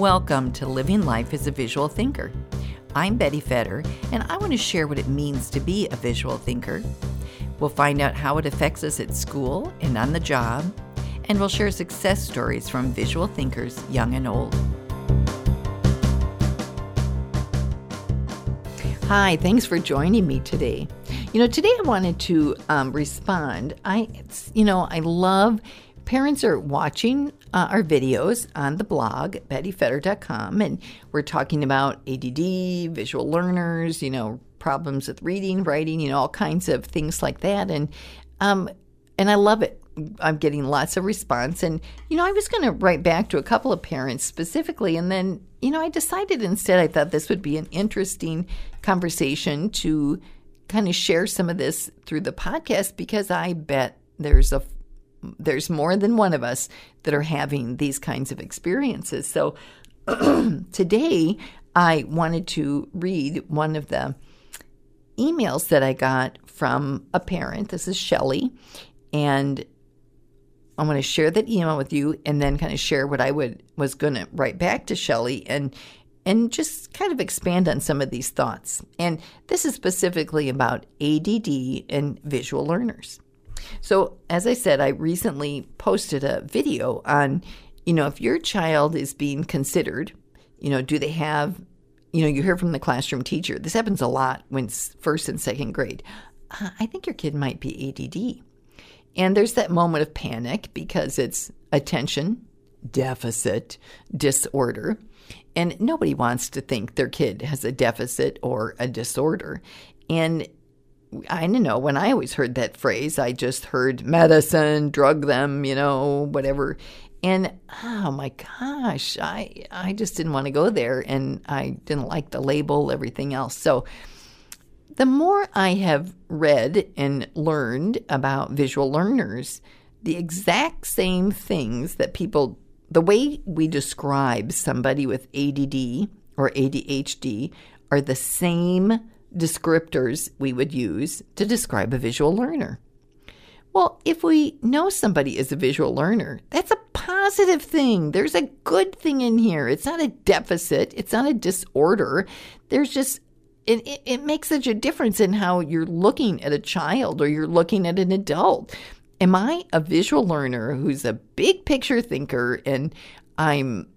Welcome to Living Life as a Visual Thinker. I'm Betty Fetter, and I want to share what it means to be a visual thinker. We'll find out how it affects us at school and on the job, and we'll share success stories from visual thinkers, young and old. Hi, thanks for joining me today. You know, today I wanted to um, respond. I, you know, I love parents are watching uh, our videos on the blog, bettyfetter.com, and we're talking about ADD, visual learners, you know, problems with reading, writing, you know, all kinds of things like that. And, um, and I love it. I'm getting lots of response. And, you know, I was going to write back to a couple of parents specifically. And then, you know, I decided instead I thought this would be an interesting conversation to kind of share some of this through the podcast because I bet there's a there's more than one of us that are having these kinds of experiences. So today I wanted to read one of the emails that I got from a parent. This is Shelly, and I want to share that email with you and then kind of share what I would was going to write back to Shelly and and just kind of expand on some of these thoughts. And this is specifically about ADD and visual learners. So, as I said, I recently posted a video on, you know, if your child is being considered, you know, do they have, you know, you hear from the classroom teacher, this happens a lot when first and second grade. Uh, I think your kid might be ADD. And there's that moment of panic because it's attention deficit disorder. And nobody wants to think their kid has a deficit or a disorder. And I don't know. When I always heard that phrase, I just heard medicine, drug them, you know, whatever. And oh my gosh, I I just didn't want to go there, and I didn't like the label, everything else. So the more I have read and learned about visual learners, the exact same things that people, the way we describe somebody with ADD or ADHD, are the same descriptors we would use to describe a visual learner. Well, if we know somebody is a visual learner, that's a positive thing. There's a good thing in here. It's not a deficit, it's not a disorder. There's just, it, it, it makes such a difference in how you're looking at a child or you're looking at an adult. Am I a visual learner who's a big picture thinker and I'm,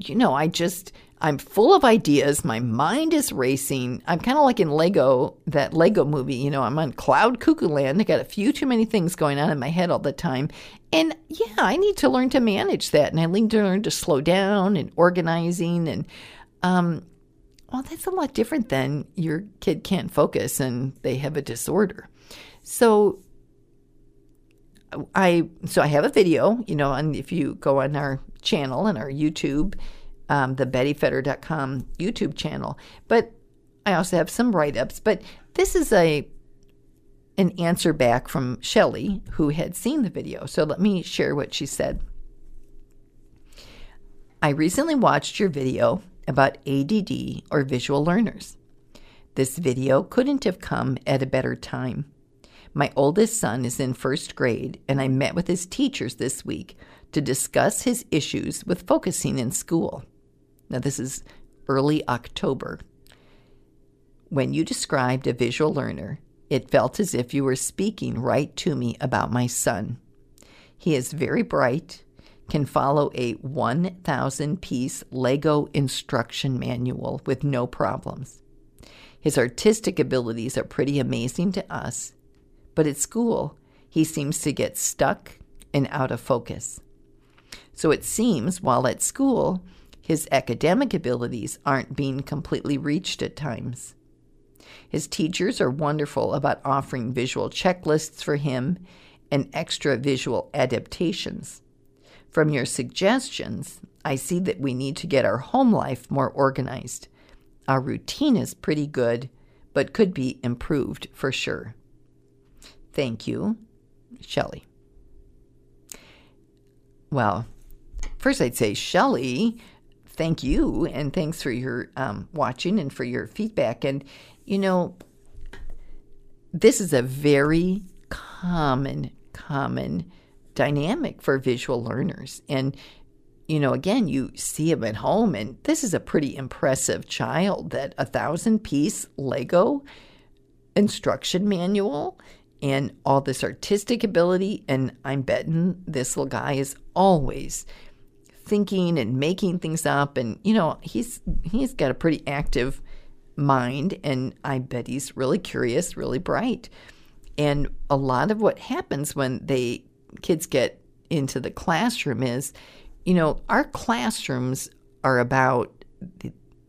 you know, I just, I'm full of ideas. My mind is racing. I'm kind of like in Lego, that Lego movie. You know, I'm on cloud cuckoo land. I got a few too many things going on in my head all the time. And yeah, I need to learn to manage that. And I need to learn to slow down and organizing. And, um, well, that's a lot different than your kid can't focus and they have a disorder. So, I so I have a video, you know, and if you go on our channel and our YouTube, um, the bettyfetter.com YouTube channel. But I also have some write ups. But this is a an answer back from Shelly, who had seen the video. So let me share what she said. I recently watched your video about ADD or visual learners. This video couldn't have come at a better time. My oldest son is in first grade, and I met with his teachers this week to discuss his issues with focusing in school. Now, this is early October. When you described a visual learner, it felt as if you were speaking right to me about my son. He is very bright, can follow a 1,000 piece Lego instruction manual with no problems. His artistic abilities are pretty amazing to us, but at school, he seems to get stuck and out of focus. So it seems while at school, his academic abilities aren't being completely reached at times. His teachers are wonderful about offering visual checklists for him and extra visual adaptations. From your suggestions, I see that we need to get our home life more organized. Our routine is pretty good, but could be improved for sure. Thank you, Shelley. Well, first I'd say, Shelley, thank you and thanks for your um, watching and for your feedback. And, you know, this is a very common, common dynamic for visual learners. And you know, again, you see him at home, and this is a pretty impressive child that a thousand piece Lego instruction manual and all this artistic ability. And I'm betting this little guy is always thinking and making things up. And, you know, he's he's got a pretty active mind, and I bet he's really curious, really bright. And a lot of what happens when they kids get into the classroom is, you know, our classrooms are about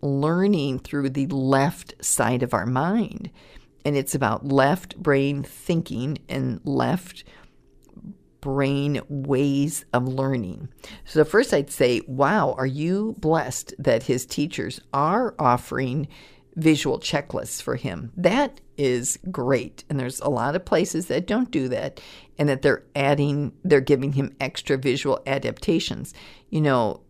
learning through the left side of our mind. And it's about left brain thinking and left brain ways of learning. So, first, I'd say, wow, are you blessed that his teachers are offering visual checklists for him? That is great. And there's a lot of places that don't do that and that they're adding, they're giving him extra visual adaptations. You know,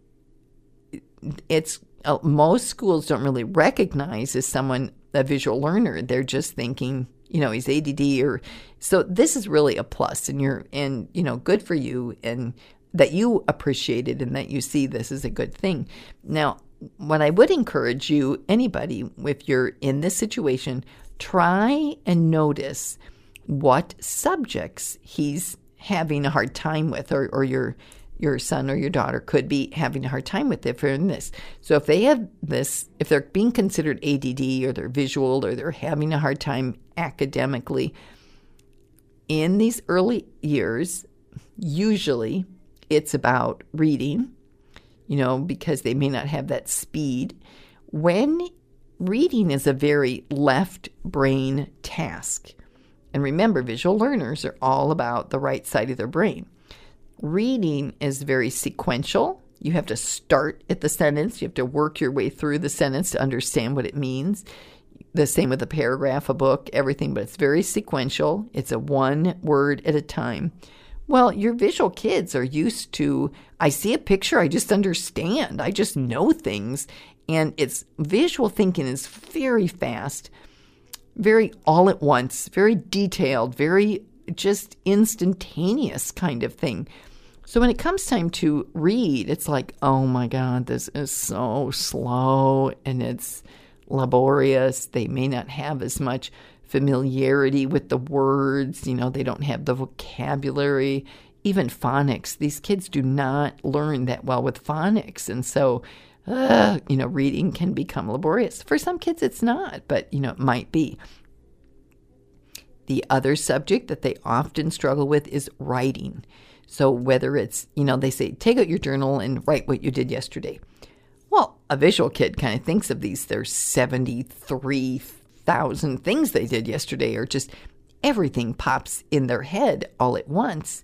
it's uh, most schools don't really recognize as someone a visual learner. They're just thinking, you know, he's ADD or so this is really a plus and you're and you know, good for you and that you appreciate it and that you see this as a good thing. Now, what I would encourage you, anybody, if you're in this situation, try and notice what subjects he's having a hard time with or, or your your son or your daughter could be having a hard time with if they're in this. So if they have this, if they're being considered ADD or they're visual or they're having a hard time academically, in these early years, usually it's about reading, you know, because they may not have that speed. When reading is a very left brain task. And remember, visual learners are all about the right side of their brain. Reading is very sequential. You have to start at the sentence, you have to work your way through the sentence to understand what it means. The same with a paragraph, a book, everything, but it's very sequential. It's a one word at a time. Well, your visual kids are used to, I see a picture, I just understand, I just know things. And it's visual thinking is very fast, very all at once, very detailed, very just instantaneous kind of thing. So when it comes time to read, it's like, oh my God, this is so slow and it's laborious. They may not have as much familiarity with the words, you know, they don't have the vocabulary, even phonics. These kids do not learn that well with phonics. And so, uh, you know, reading can become laborious. For some kids, it's not, but, you know, it might be. The other subject that they often struggle with is writing. So, whether it's, you know, they say, take out your journal and write what you did yesterday. Well, a visual kid kind of thinks of these, there's 73,000 things they did yesterday, or just everything pops in their head all at once.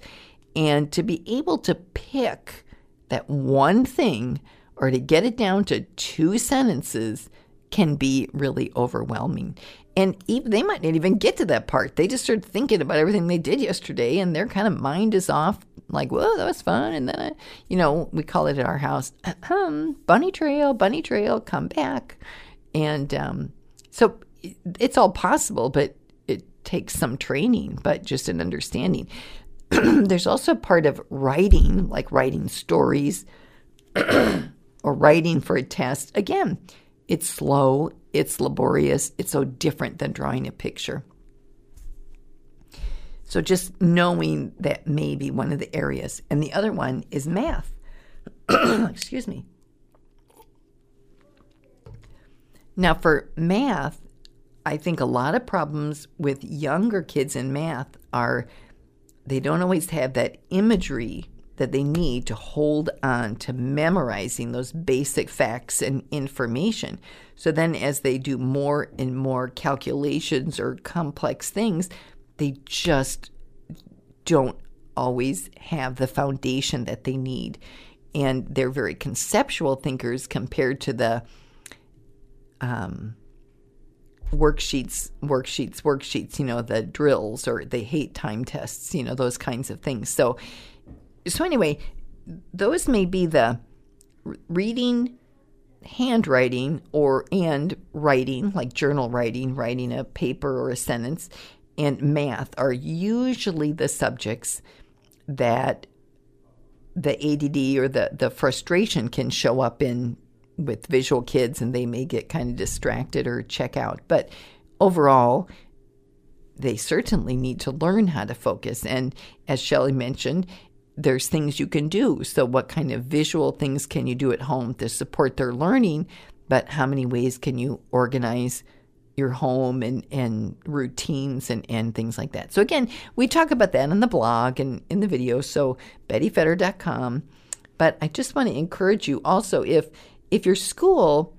And to be able to pick that one thing or to get it down to two sentences can be really overwhelming. And even, they might not even get to that part. They just start thinking about everything they did yesterday, and their kind of mind is off. Like, whoa, that was fun. And then, I, you know, we call it at our house, bunny trail, bunny trail, come back. And um, so it's all possible, but it takes some training, but just an understanding. There's also part of writing, like writing stories or writing for a test. Again, it's slow, it's laborious, it's so different than drawing a picture. So just knowing that may be one of the areas. And the other one is math. Excuse me. Now, for math, I think a lot of problems with younger kids in math are they don't always have that imagery that they need to hold on to memorizing those basic facts and information. So then, as they do more and more calculations or complex things, they just don't always have the foundation that they need. And they're very conceptual thinkers compared to the um, worksheets, worksheets, worksheets, you know, the drills or they hate time tests, you know, those kinds of things. So so anyway, those may be the reading, handwriting, or and writing, like journal writing, writing a paper or a sentence, and math are usually the subjects that the ADD or the the frustration can show up in with visual kids and they may get kind of distracted or check out. But overall, they certainly need to learn how to focus. And as Shelly mentioned, there's things you can do. So, what kind of visual things can you do at home to support their learning? But how many ways can you organize your home and, and routines and, and things like that? So, again, we talk about that on the blog and in the video. So, bettyfetter.com. But I just want to encourage you also if if your school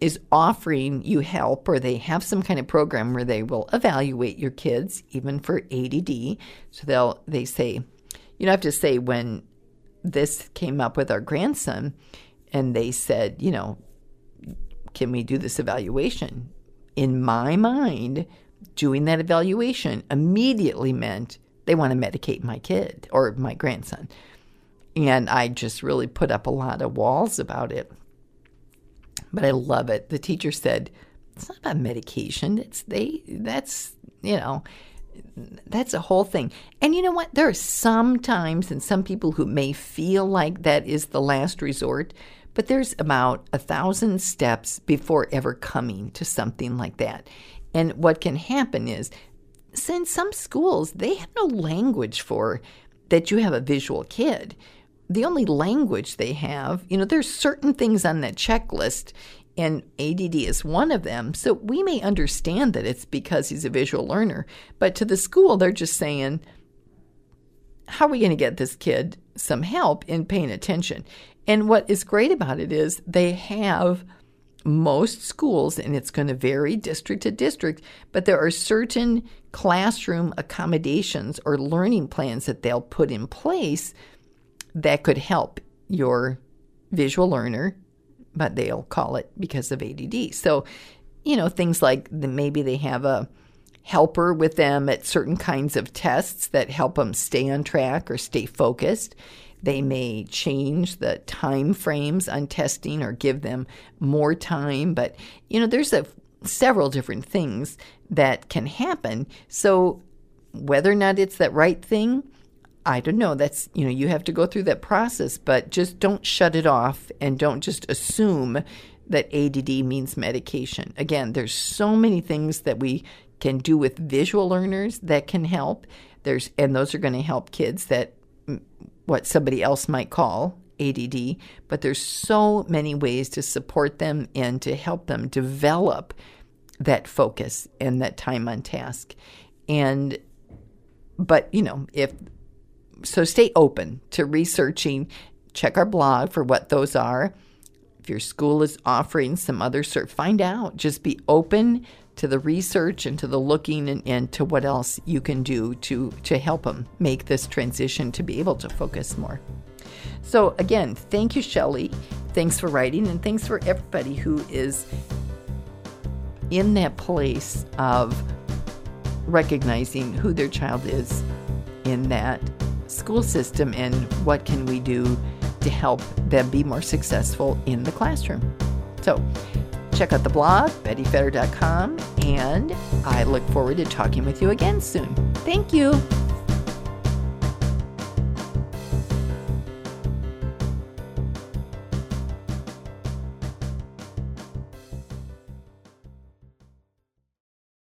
is offering you help or they have some kind of program where they will evaluate your kids even for ADD so they'll they say you know I have to say when this came up with our grandson and they said you know can we do this evaluation in my mind doing that evaluation immediately meant they want to medicate my kid or my grandson and I just really put up a lot of walls about it but I love it. The teacher said, "It's not about medication. It's they. That's you know." That's a whole thing. And you know what? There are some times and some people who may feel like that is the last resort, but there's about a thousand steps before ever coming to something like that. And what can happen is, since some schools, they have no language for that you have a visual kid the only language they have, you know, there's certain things on that checklist, and ADD is one of them. So we may understand that it's because he's a visual learner, but to the school, they're just saying, how are we going to get this kid some help in paying attention? And what is great about it is they have most schools, and it's going to vary district to district, but there are certain classroom accommodations or learning plans that they'll put in place that could help your visual learner, but they'll call it because of ADD. So, you know, things like the, maybe they have a helper with them at certain kinds of tests that help them stay on track or stay focused. They may change the time frames on testing or give them more time, but you know, there's a several different things that can happen. So whether or not it's that right thing, I don't know. That's, you know, you have to go through that process, but just don't shut it off and don't just assume that ADD means medication. Again, there's so many things that we can do with visual learners that can help. There's and those are going to help kids that mm, what somebody else might call ADD, but there's so many ways to support them and to help them develop that focus and that time on task. And but, you know, if so stay open to researching. Check our blog for what those are. If your school is offering some other cert, find out. Just be open to the research and to the looking and, and to what else you can do to to help them make this transition to be able to focus more. So again, thank you, Shelly. Thanks for writing, and thanks for everybody who is in that place of recognizing who their child is in that school system and what can we do to help them be more successful in the classroom. So, check out the blog, bettyfetter.com, and I look forward to talking with you again soon. Thank you.